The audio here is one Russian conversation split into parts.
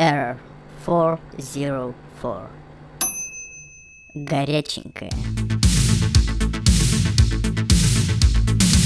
Error 404. Горяченькая.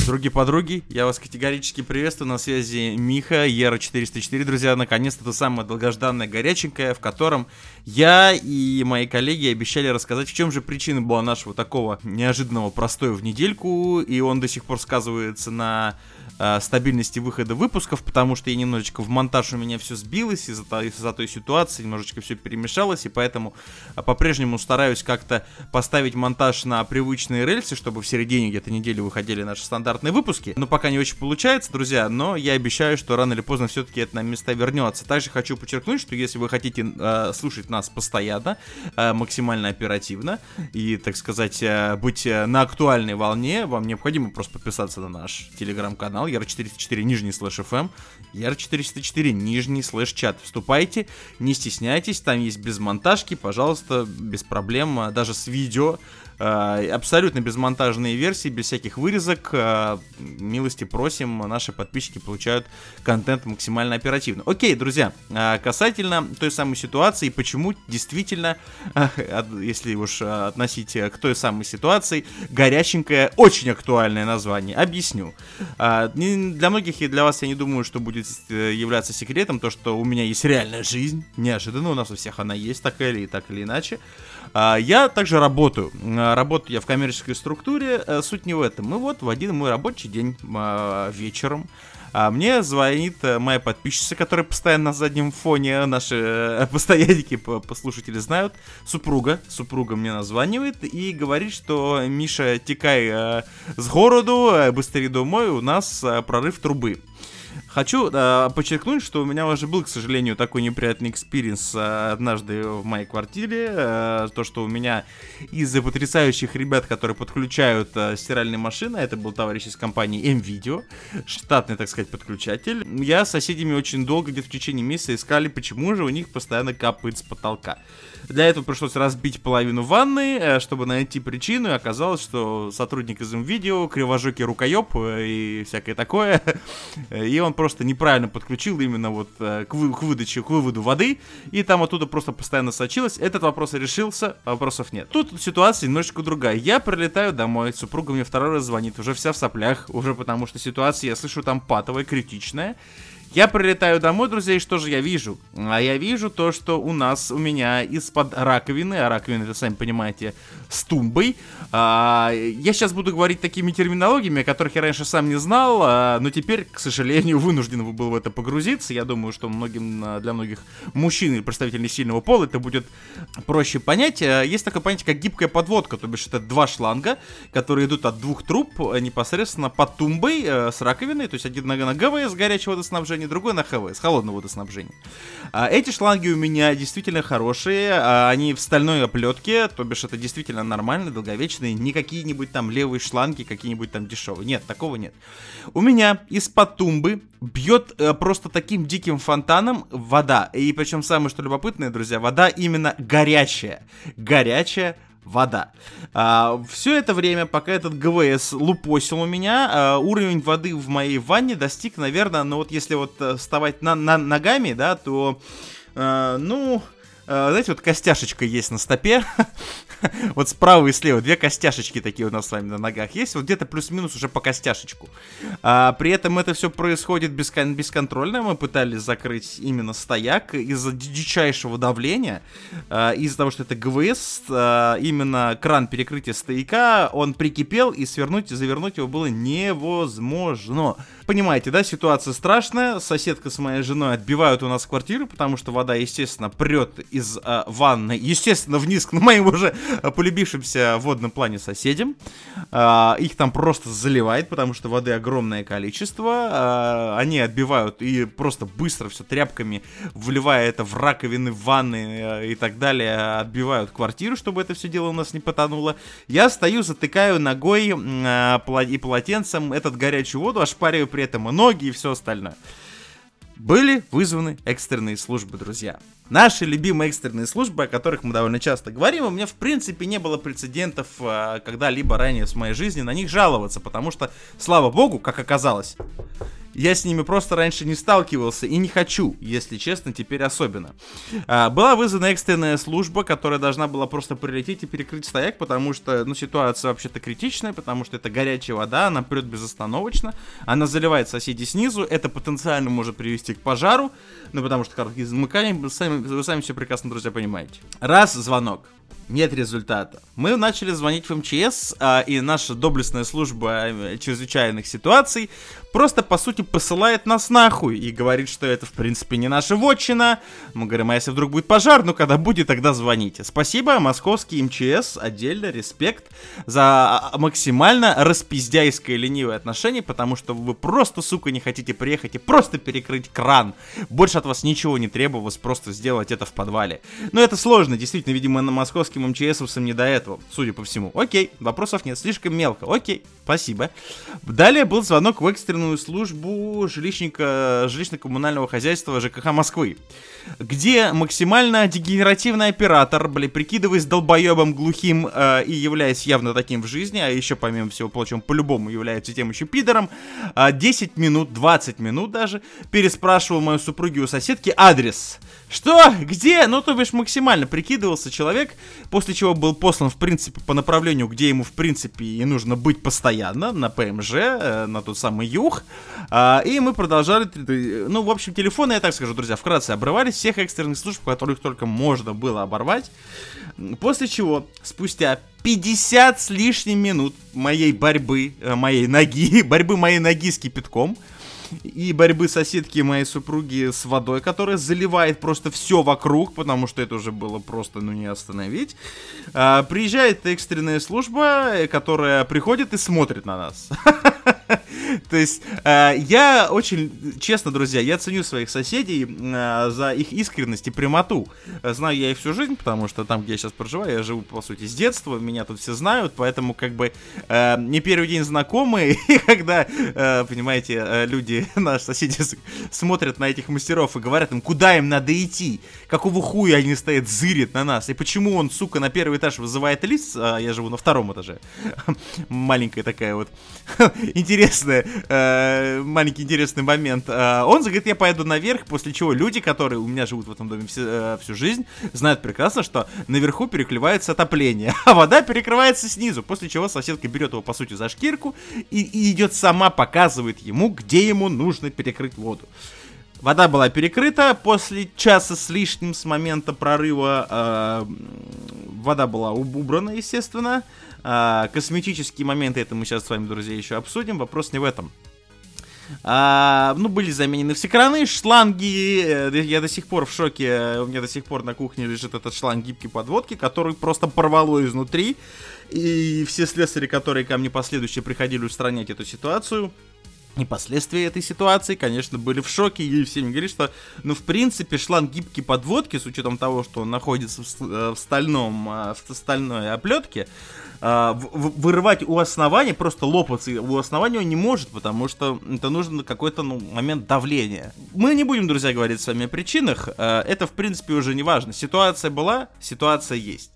Други подруги, я вас категорически приветствую, на связи Миха, Ера 404, друзья, наконец-то то самое долгожданное горяченькое, в котором я и мои коллеги обещали рассказать, в чем же причина была нашего такого неожиданного простоя в недельку, и он до сих пор сказывается на э, стабильности выхода выпусков, потому что я немножечко в монтаж у меня все сбилось из-за из той ситуации, немножечко все перемешалось, и поэтому э, по-прежнему стараюсь как-то поставить монтаж на привычные рельсы, чтобы в середине где-то недели выходили наши стандартные выпуски. Но пока не очень получается, друзья, но я обещаю, что рано или поздно все-таки это на места вернется. Также хочу подчеркнуть, что если вы хотите э, слушать нас постоянно, э, максимально оперативно и, так сказать, э, быть на актуальной волне, вам необходимо просто подписаться на наш телеграм-канал, канал Яр404 нижний слэш FM, Яр404 нижний слэш чат. Вступайте, не стесняйтесь, там есть без монтажки, пожалуйста, без проблем, а, даже с видео абсолютно безмонтажные версии, без всяких вырезок. Э, милости просим, наши подписчики получают контент максимально оперативно. Окей, друзья, э, касательно той самой ситуации, почему действительно, если уж относить к той самой ситуации, горяченькое, очень актуальное название. Объясню. Для многих и для вас, я не думаю, что будет являться секретом то, что у меня есть реальная жизнь. Неожиданно, у нас у всех она есть, так или, так или иначе. Я также работаю работаю я в коммерческой структуре, э, суть не в этом. И вот в один мой рабочий день а, вечером а мне звонит э, моя подписчица, которая постоянно на заднем фоне, наши э, постоянники, послушатели знают, супруга, супруга мне названивает и говорит, что Миша, текай с городу, быстрее домой, у нас прорыв трубы. Хочу э, подчеркнуть, что у меня уже был, к сожалению, такой неприятный experience э, однажды в моей квартире. Э, то, что у меня из-за потрясающих ребят, которые подключают э, стиральные машины, это был товарищ из компании M-Video, штатный, так сказать, подключатель, я с соседями очень долго, где-то в течение месяца искали, почему же у них постоянно капает с потолка. Для этого пришлось разбить половину ванны, э, чтобы найти причину, и оказалось, что сотрудник из M-Video криворукий рукоеб э, и всякое такое, и он просто неправильно подключил именно вот э, к, вы, к выдаче, к выводу воды, и там оттуда просто постоянно сочилось. Этот вопрос решился, а вопросов нет. Тут ситуация немножечко другая. Я прилетаю домой, супруга мне второй раз звонит, уже вся в соплях, уже потому что ситуация, я слышу, там патовая, критичная. Я прилетаю домой, друзья, и что же я вижу? А я вижу то, что у нас, у меня из-под раковины, а раковина, это сами понимаете, с тумбой. А, я сейчас буду говорить такими терминологиями, о которых я раньше сам не знал, а, но теперь, к сожалению, вынужден был в это погрузиться. Я думаю, что многим, а, для многих мужчин или представителей сильного пола это будет проще понять. А, есть такое понятие, как гибкая подводка, то бишь это два шланга, которые идут от двух труб непосредственно под тумбой с раковиной, то есть один на ГВС горячего водоснабжения, водоснабжения, другой на ХВ, с холодного водоснабжения. А, эти шланги у меня действительно хорошие, а, они в стальной оплетке, то бишь это действительно нормально, долговечные, не какие-нибудь там левые шланги, какие-нибудь там дешевые. Нет, такого нет. У меня из-под тумбы бьет э, просто таким диким фонтаном вода. И причем самое что любопытное, друзья, вода именно горячая. Горячая вода. А, все это время, пока этот ГВС лупосил у меня, а, уровень воды в моей ванне достиг, наверное, ну вот если вот э, вставать на, на ногами, да, то, а, ну, знаете, вот костяшечка есть на стопе, вот справа и слева две костяшечки такие у нас с вами на ногах есть, вот где-то плюс-минус уже по костяшечку. А, при этом это все происходит бескон- бесконтрольно, мы пытались закрыть именно стояк из-за дичайшего давления, а, из-за того, что это ГВС, а, именно кран перекрытия стояка, он прикипел, и свернуть и завернуть его было невозможно. Понимаете, да, ситуация страшная, соседка с моей женой отбивают у нас квартиру, потому что вода, естественно, прет из э, ванной, естественно, вниз к моим уже полюбившимся в водном плане соседям. Э, их там просто заливает, потому что воды огромное количество. Э, они отбивают и просто быстро все тряпками, вливая это в раковины, в ванны э, и так далее, отбивают квартиру, чтобы это все дело у нас не потонуло. Я стою, затыкаю ногой э, и полотенцем этот горячую воду, ошпариваю при этом и ноги и все остальное были вызваны экстренные службы, друзья. Наши любимые экстренные службы, о которых мы довольно часто говорим, у меня в принципе не было прецедентов а, когда-либо ранее в моей жизни на них жаловаться, потому что, слава богу, как оказалось, Я с ними просто раньше не сталкивался и не хочу, если честно, теперь особенно. А, была вызвана экстренная служба, которая должна была просто прилететь и перекрыть стояк, потому что, ну, ситуация вообще-то критичная, потому что это горячая вода, она прет безостановочно, она заливает соседей снизу, это потенциально может привести к пожару, ну, потому что короткие замыкания, вы сами, вы сами все прекрасно, друзья, понимаете. Раз звонок, нет результата. Мы начали звонить в МЧС, а, и наша доблестная служба э, чрезвычайных ситуаций просто, по сути, посылает нас нахуй и говорит, что это, в принципе, не наша вотчина. Мы говорим, а если вдруг будет пожар, ну, когда будет, тогда звоните. Спасибо, московский МЧС, отдельно, респект за а, а, максимально распиздяйское ленивое отношение, потому что вы просто, сука, не хотите приехать и просто перекрыть кран. Больше от вас ничего не требовалось, просто сделать это в подвале. Но это сложно, действительно, видимо, на московском МЧСовцам не до этого, судя по всему. Окей, вопросов нет, слишком мелко. Окей, спасибо. Далее был звонок в экстренную экстренную службу жилищника, жилищно-коммунального хозяйства ЖКХ Москвы, где максимально дегенеративный оператор, бля, прикидываясь долбоебом глухим э, и являясь явно таким в жизни, а еще, помимо всего прочего, по-любому является тем еще пидором, э, 10 минут, 20 минут даже, переспрашивал мою супругу у соседки адрес. Что? Где? Ну, то бишь, максимально прикидывался человек, после чего был послан, в принципе, по направлению, где ему, в принципе, и нужно быть постоянно, на ПМЖ, э, на тот самый Юг. А, и мы продолжали, ну, в общем, телефоны, я так скажу, друзья, вкратце обрывались всех экстренных служб, которых только можно было оборвать. После чего, спустя 50 с лишним минут моей борьбы, э, моей ноги, борьбы моей ноги с кипятком, и борьбы соседки моей супруги с водой, которая заливает просто все вокруг, потому что это уже было просто, ну, не остановить. А, приезжает экстренная служба, которая приходит и смотрит на нас. То есть, э, я очень, честно, друзья, я ценю своих соседей э, за их искренность и прямоту. Знаю я их всю жизнь, потому что там, где я сейчас проживаю, я живу, по сути, с детства, меня тут все знают, поэтому, как бы, э, не первый день знакомые, и когда, понимаете, люди, наши соседи, смотрят на этих мастеров и говорят им, куда им надо идти, какого хуя они стоят, зырят на нас, и почему он, сука, на первый этаж вызывает лист, а я живу на втором этаже, маленькая такая вот интересная э, маленький интересный момент. Э, он говорит, я поеду наверх, после чего люди, которые у меня живут в этом доме все, э, всю жизнь, знают прекрасно, что наверху переклевается отопление, а вода перекрывается снизу, после чего соседка берет его, по сути, за шкирку и, и идет сама, показывает ему, где ему нужно перекрыть воду. Вода была перекрыта после часа с лишним с момента прорыва. Э, вода была убрана, естественно. А, косметические моменты, это мы сейчас с вами, друзья, еще обсудим. Вопрос не в этом. А, ну, были заменены все краны, шланги. Э, я до сих пор в шоке. У меня до сих пор на кухне лежит этот шланг гибкой подводки, который просто порвало изнутри. И все слесари, которые ко мне последующие приходили устранять эту ситуацию, и последствия этой ситуации, конечно, были в шоке, и все мне говорили, что, ну, в принципе, шланг гибкий подводки, с учетом того, что он находится в, э, в стальном, в стальной оплетке, вырывать у основания, просто лопаться у основания он не может, потому что это нужно какой-то ну, момент давления. Мы не будем, друзья, говорить с вами о причинах, а, это в принципе уже не важно. Ситуация была, ситуация есть.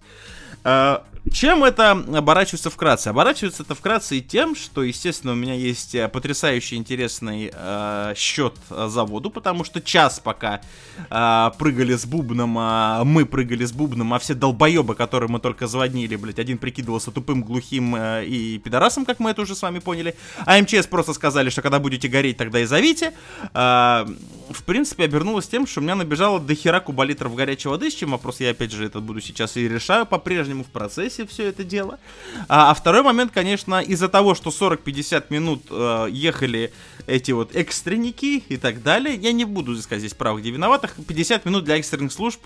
А, чем это оборачивается вкратце? Оборачивается это вкратце и тем, что, естественно, у меня есть э, потрясающий интересный э, счет заводу, потому что час пока э, прыгали с бубном, а мы прыгали с бубном, а все долбоебы, которые мы только звонили, блядь, один прикидывался тупым, глухим э, и пидорасом, как мы это уже с вами поняли, а МЧС просто сказали, что когда будете гореть, тогда и зовите. Э, в принципе, обернулось тем, что у меня набежало до хера куболитров горячей воды, с чем вопрос я, опять же, это буду сейчас и решаю по-прежнему в процессе все это дело. А, а второй момент, конечно, из-за того, что 40-50 минут э, ехали эти вот экстренники и так далее, я не буду искать здесь прав, где виноватых. 50 минут для экстренных служб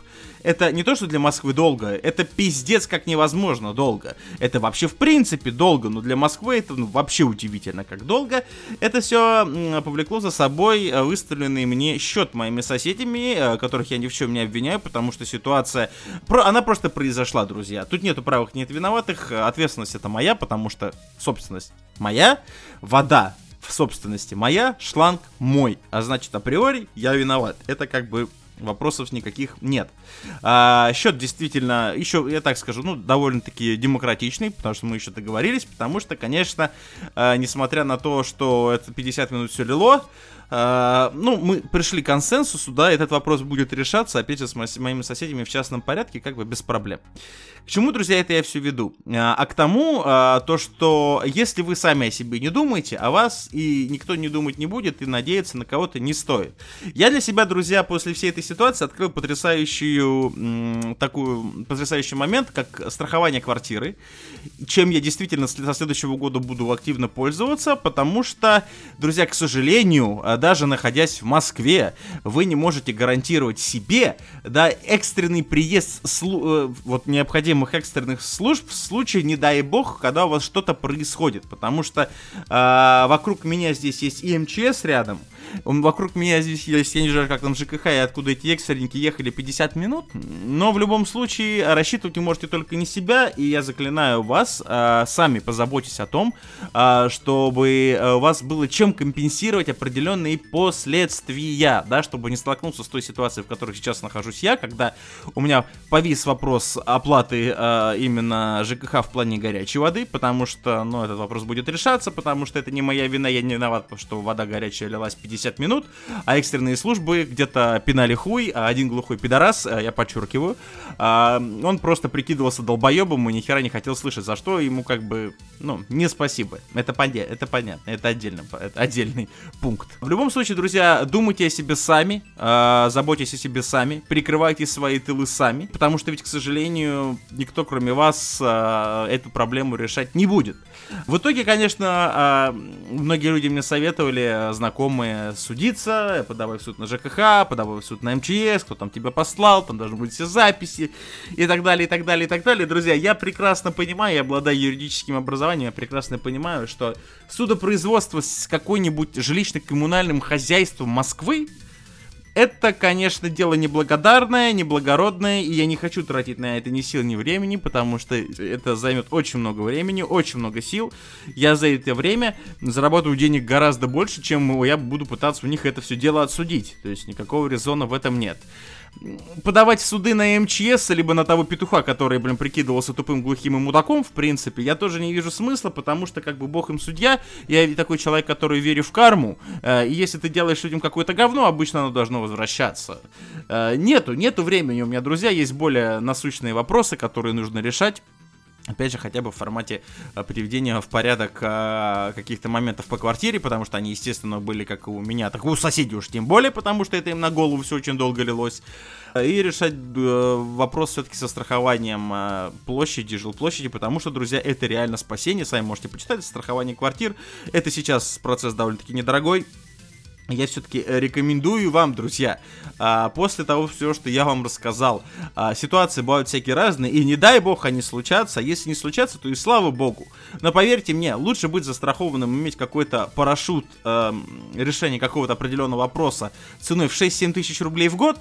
это не то, что для Москвы долго, это пиздец как невозможно долго. Это вообще в принципе долго, но для Москвы это ну, вообще удивительно как долго. Это все повлекло за собой э, выставленный мне счет моими соседями, э, которых я ни в чем не обвиняю, потому что ситуация, она просто произошла, друзья. Тут нету правых, нет виноватых, ответственность это моя, потому что собственность моя, вода в собственности моя, шланг мой, а значит априори я виноват. Это как бы вопросов никаких нет. А, счет действительно, еще, я так скажу, ну, довольно-таки демократичный, потому что мы еще договорились, потому что, конечно, а, несмотря на то, что это 50 минут все лило, э, ну, мы пришли к консенсусу, да, этот вопрос будет решаться, опять же, с моими соседями в частном порядке, как бы без проблем. К чему, друзья, это я все веду? А, а к тому, а, то, что если вы сами о себе не думаете, о вас и никто не думать не будет, и надеяться на кого-то не стоит. Я для себя, друзья, после всей этой ситуации открыл потрясающую, такую, потрясающий момент, как страхование квартиры, чем я действительно со следующего года буду активно пользоваться, потому что, друзья, к сожалению, а, даже находясь в Москве, вы не можете гарантировать себе, да, экстренный приезд, э, вот необходим необходимых экстренных служб в случае, не дай бог, когда у вас что-то происходит. Потому что э, вокруг меня здесь есть и МЧС рядом, Вокруг меня здесь есть, я не знаю, как там ЖКХ, и откуда эти экстренники ехали 50 минут. Но в любом случае рассчитывать вы можете только не себя, и я заклинаю вас, э, сами позаботьтесь о том, э, чтобы у вас было чем компенсировать определенные последствия, да, чтобы не столкнуться с той ситуацией, в которой сейчас нахожусь я, когда у меня повис вопрос оплаты э, именно ЖКХ в плане горячей воды, потому что, ну, этот вопрос будет решаться, потому что это не моя вина, я не виноват, что вода горячая лилась 50 50 минут, а экстренные службы где-то пинали хуй, а один глухой пидорас, э, я подчеркиваю, а, он просто прикидывался долбоебом и ни хера не хотел слышать, за что ему как бы, ну, не спасибо. Это, понятно, это понятно, это, отдельно, это отдельный пункт. В любом случае, друзья, думайте о себе сами, а, заботьтесь о себе сами, прикрывайте свои тылы сами, потому что ведь, к сожалению, никто, кроме вас, а, эту проблему решать не будет. В итоге, конечно, многие люди мне советовали, знакомые, судиться, подавай в суд на ЖКХ, подавай в суд на МЧС, кто там тебя послал, там должны быть все записи и так далее, и так далее, и так далее. Друзья, я прекрасно понимаю, я обладаю юридическим образованием, я прекрасно понимаю, что судопроизводство с какой-нибудь жилищно-коммунальным хозяйством Москвы это, конечно, дело неблагодарное, неблагородное, и я не хочу тратить на это ни сил, ни времени, потому что это займет очень много времени, очень много сил. Я за это время заработаю денег гораздо больше, чем я буду пытаться у них это все дело отсудить. То есть никакого резона в этом нет подавать суды на МЧС, либо на того петуха, который, блин, прикидывался тупым, глухим и мудаком, в принципе, я тоже не вижу смысла, потому что, как бы, бог им судья, я такой человек, который верю в карму, э, и если ты делаешь людям какое-то говно, обычно оно должно возвращаться. Э, нету, нету времени у меня, друзья, есть более насущные вопросы, которые нужно решать. Опять же, хотя бы в формате а, приведения в порядок а, каких-то моментов по квартире, потому что они, естественно, были как и у меня, так и у соседей уж тем более, потому что это им на голову все очень долго лилось. И решать э, вопрос все-таки со страхованием э, площади, жилплощади, потому что, друзья, это реально спасение. Сами можете почитать, страхование квартир. Это сейчас процесс довольно-таки недорогой я все-таки э, рекомендую вам, друзья, а, после того всего, что я вам рассказал, а, ситуации бывают всякие разные, и не дай бог они случатся, а если не случатся, то и слава богу. Но поверьте мне, лучше быть застрахованным, иметь какой-то парашют э, решения какого-то определенного вопроса ценой в 6-7 тысяч рублей в год,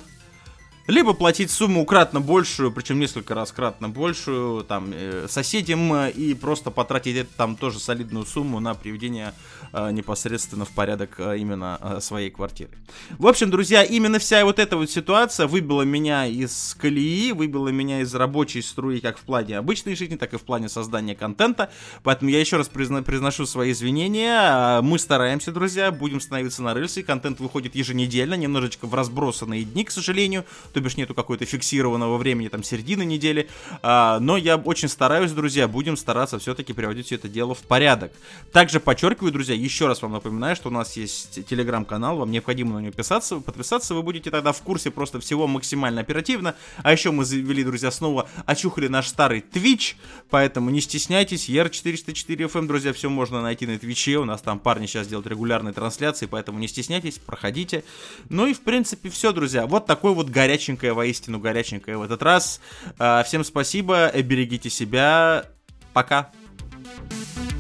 либо платить сумму кратно большую, причем несколько раз кратно большую, там, э, соседям, э, и просто потратить это, там тоже солидную сумму на приведение э, непосредственно в порядок именно своей квартиры. В общем, друзья, именно вся вот эта вот ситуация выбила меня из колеи, выбила меня из рабочей струи как в плане обычной жизни, так и в плане создания контента, поэтому я еще раз призна произношу свои извинения, мы стараемся, друзья, будем становиться на рельсы, контент выходит еженедельно, немножечко в разбросанные дни, к сожалению, то бишь нету какой-то фиксированного времени, там, середины недели, а, но я очень стараюсь, друзья, будем стараться все-таки приводить все это дело в порядок. Также подчеркиваю, друзья, еще раз вам напоминаю, что у нас есть телеграм-канал, вам необходимо на него подписаться, подписаться, вы будете тогда в курсе просто всего максимально оперативно, а еще мы завели, друзья, снова очухали наш старый Twitch, поэтому не стесняйтесь, ER404FM, друзья, все можно найти на Твиче, у нас там парни сейчас делают регулярные трансляции, поэтому не стесняйтесь, проходите. Ну и, в принципе, все, друзья, вот такой вот горячий горяченькое, воистину горяченькое в этот раз. А, всем спасибо, берегите себя. Пока. thank you